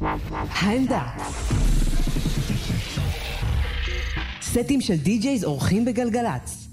העמדה. סטים של די-ג'ייז אורחים בגלגלצ.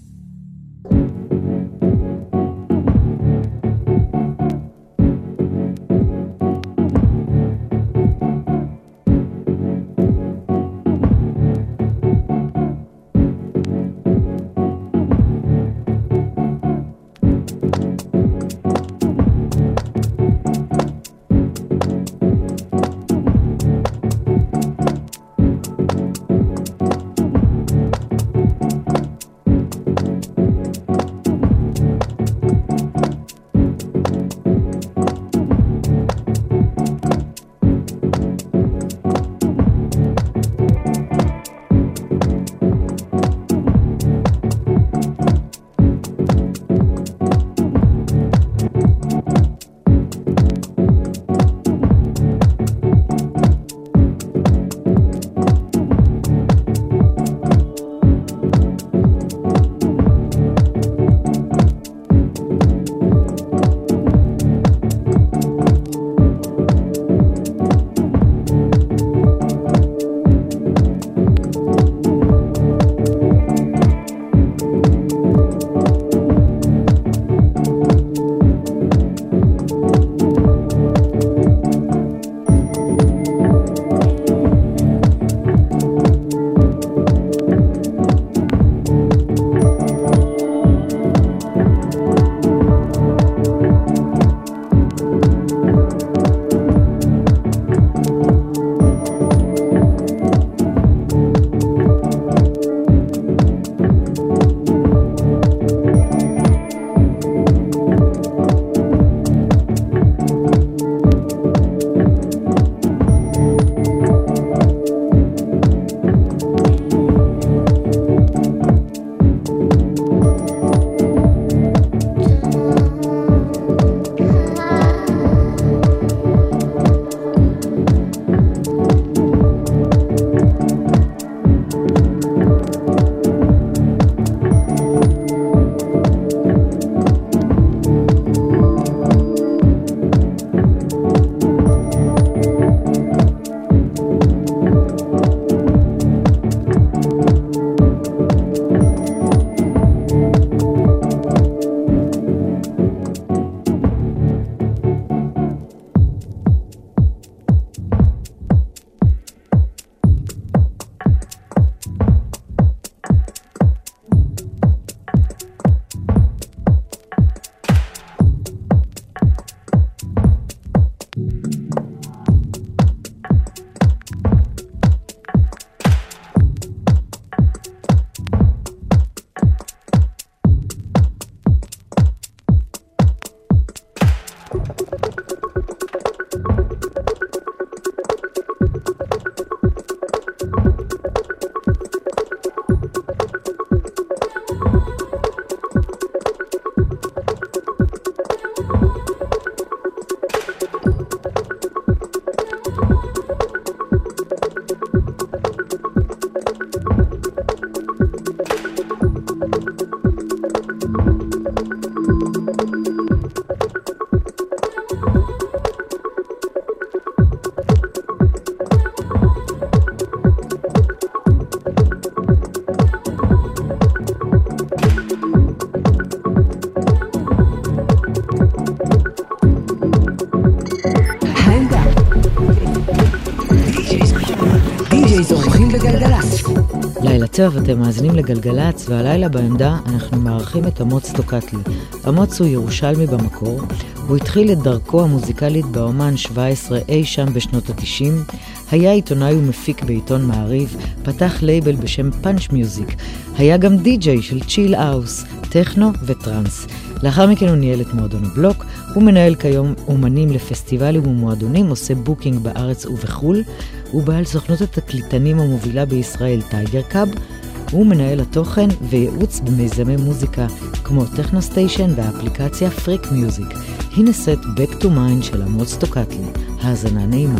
טוב, אתם מאזינים לגלגלצ, והלילה בעמדה אנחנו מארחים את אמוץ טוקטלי. אמוץ הוא ירושלמי במקור, והוא התחיל את דרכו המוזיקלית באומן 17 אי שם בשנות ה-90, היה עיתונאי ומפיק בעיתון מעריב, פתח לייבל בשם Punch Music, היה גם די-ג'יי של צ'יל אאוט, טכנו וטראנס. לאחר מכן הוא ניהל את מועדון הבלוק, הוא מנהל כיום אומנים לפסטיבלים ומועדונים, עושה בוקינג בארץ ובחו"ל, הוא בעל סוכנות התקליטנים המובילה בישראל Tiger Cub, הוא מנהל התוכן וייעוץ במיזמי מוזיקה כמו Techno Station והאפליקציה Freak Music. הנה סט Back to Mind של אמוץ טוקטלי. האזנה נעימה.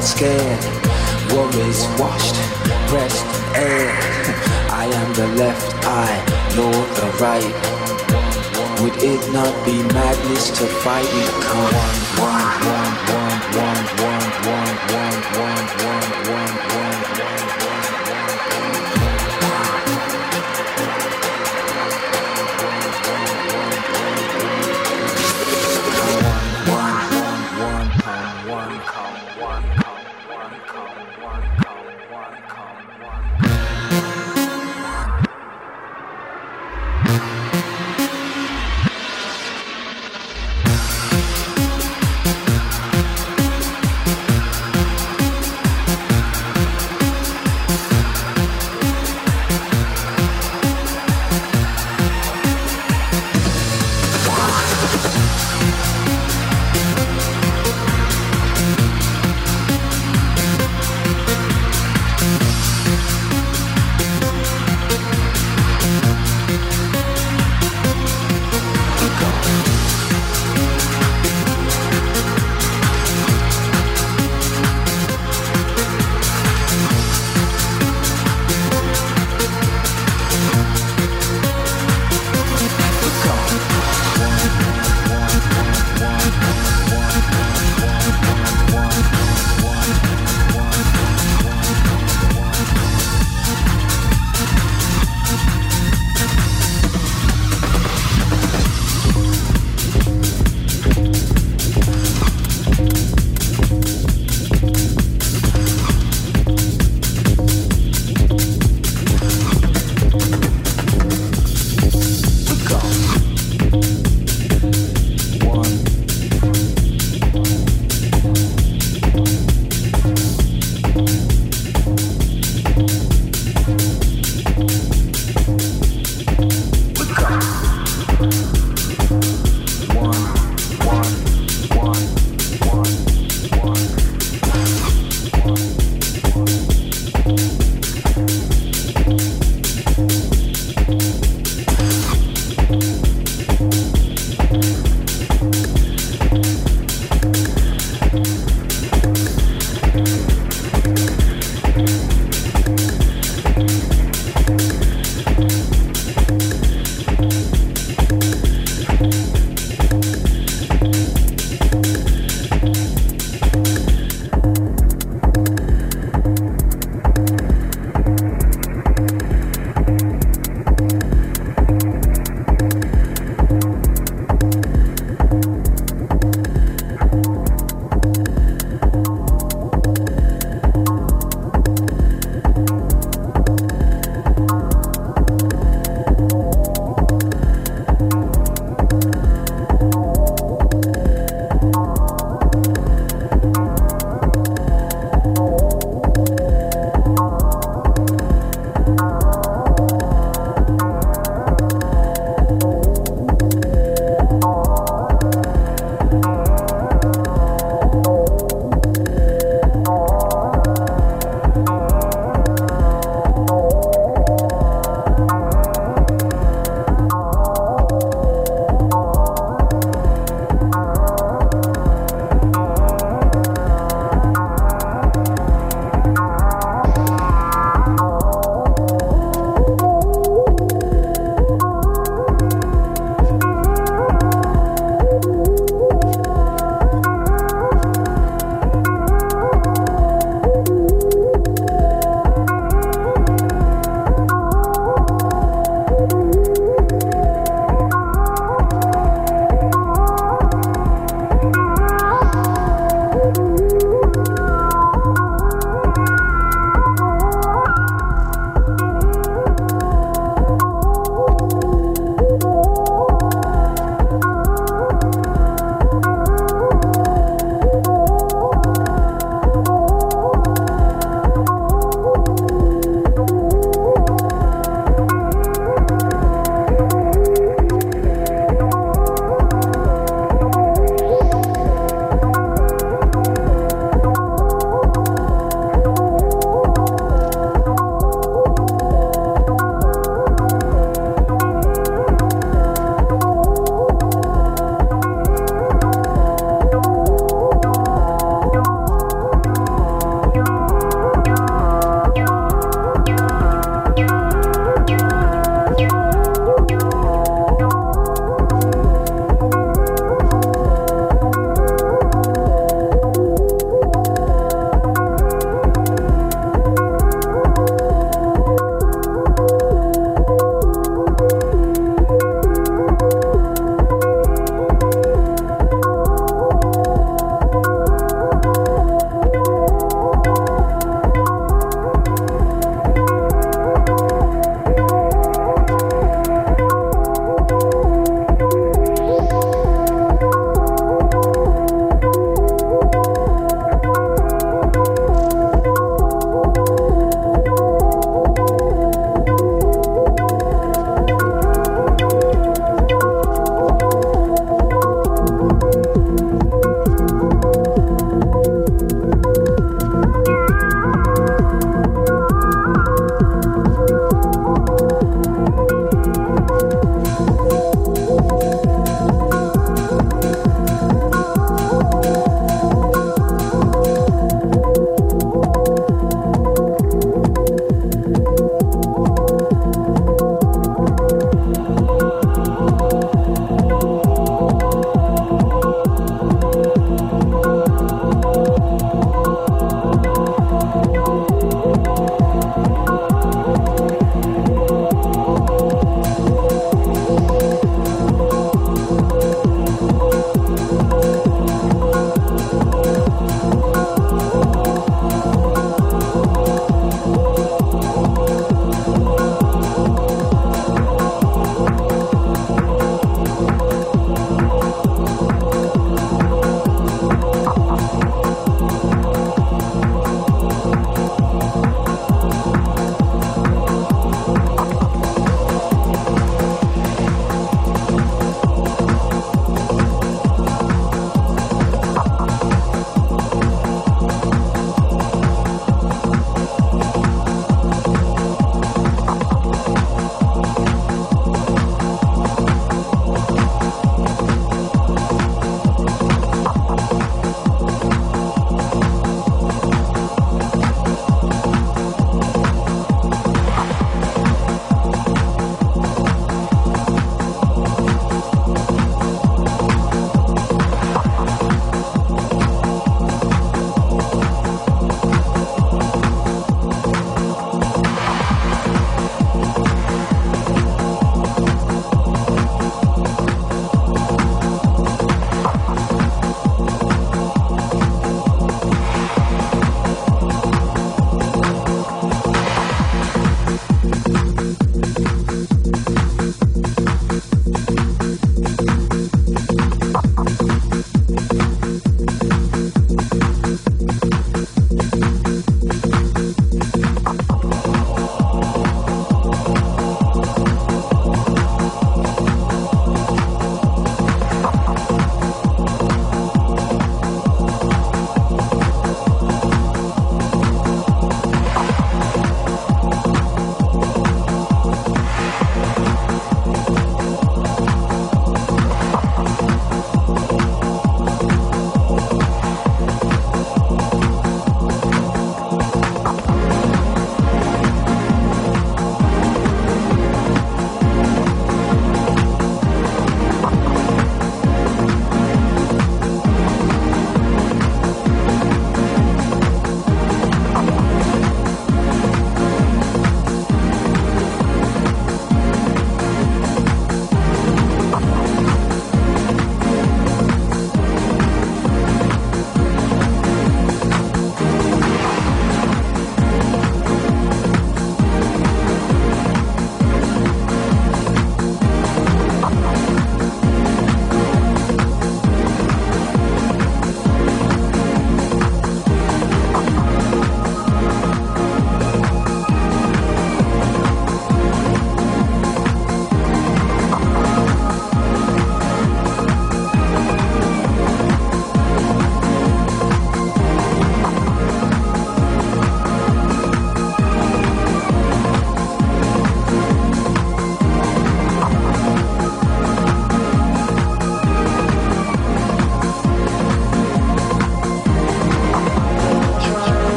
Never scared. Worries washed, breast air. I am the left eye, nor the right. Would it not be madness to fight? Come one, one, one, one, one, one,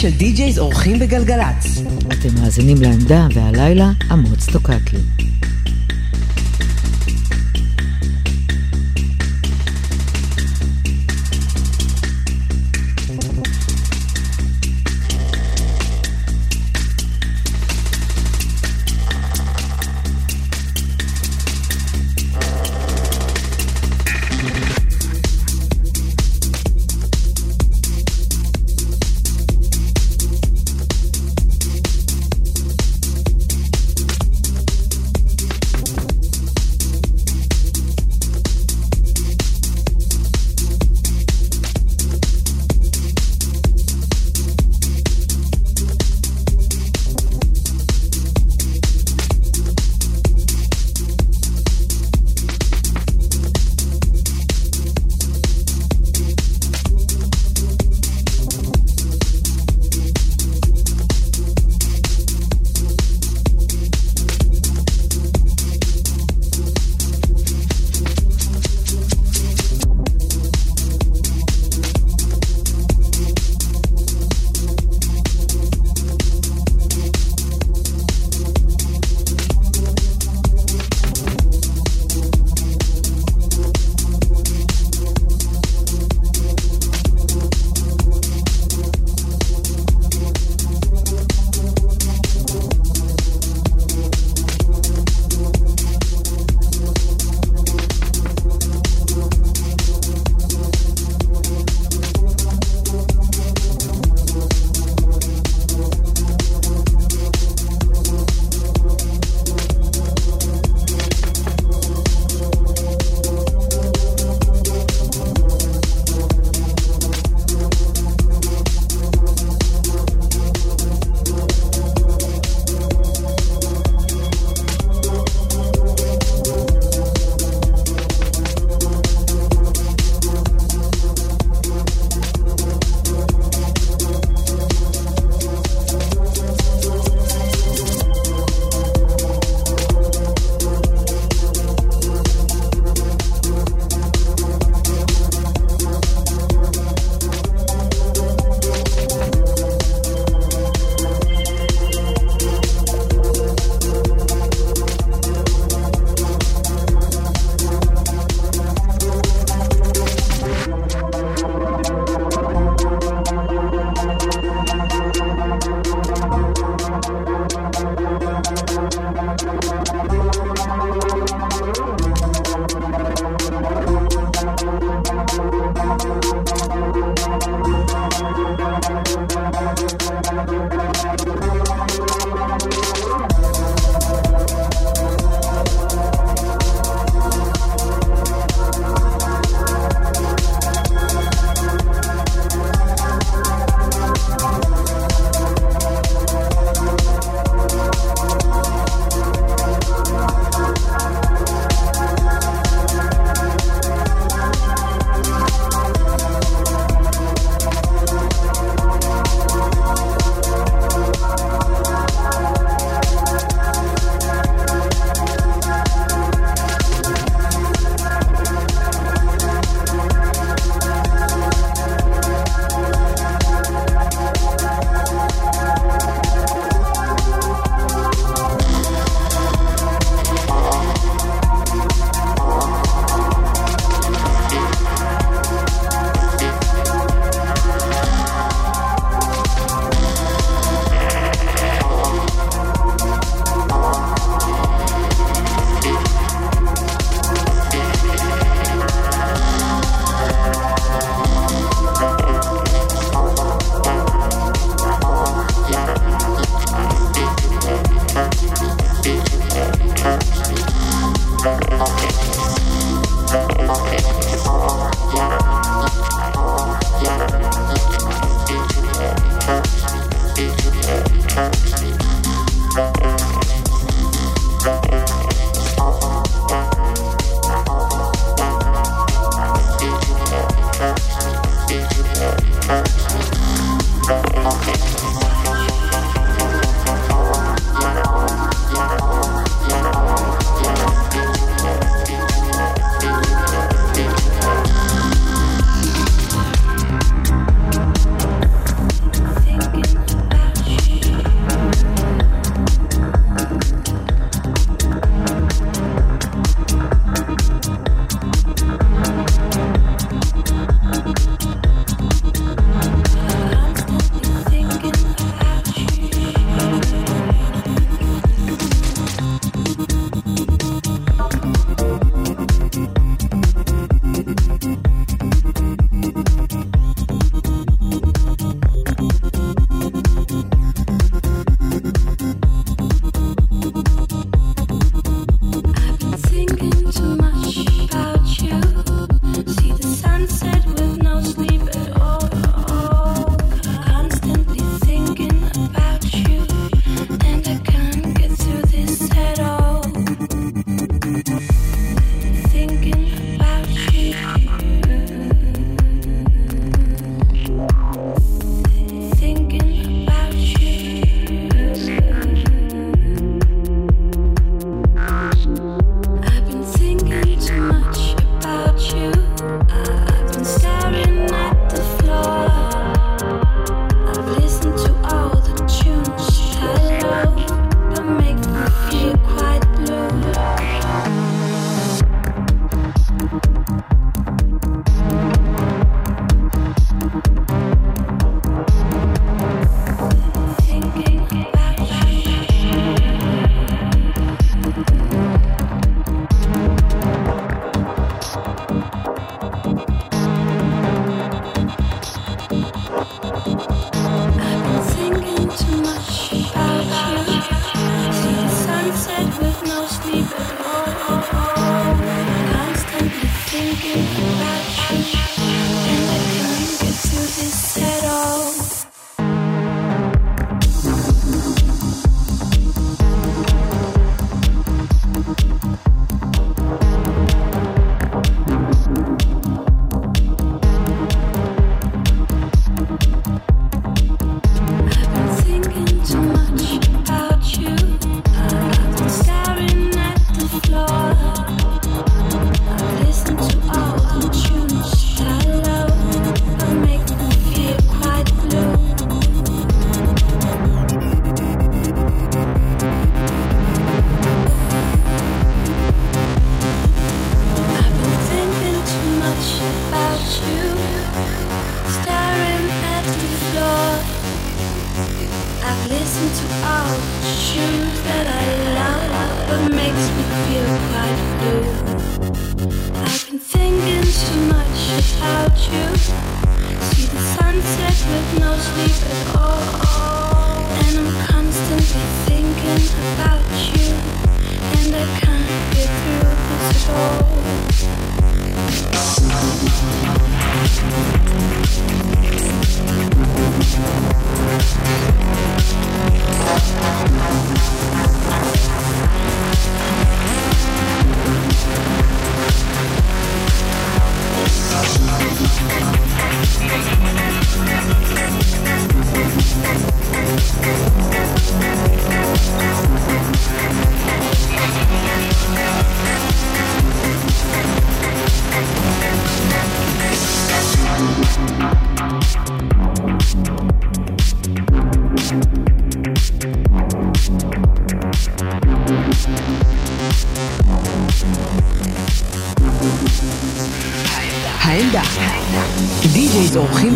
של די-ג'ייז אורחים בגלגלצ. אתם מאזינים לעמדה, והלילה אמוץ טוקטלי.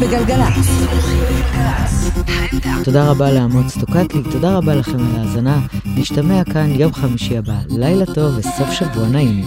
בגלגלצ. תודה רבה לעמוד סטוקקי, תודה רבה לכם על ההאזנה. נשתמע כאן יום חמישי הבא. לילה טוב וסוף שבוע נעים.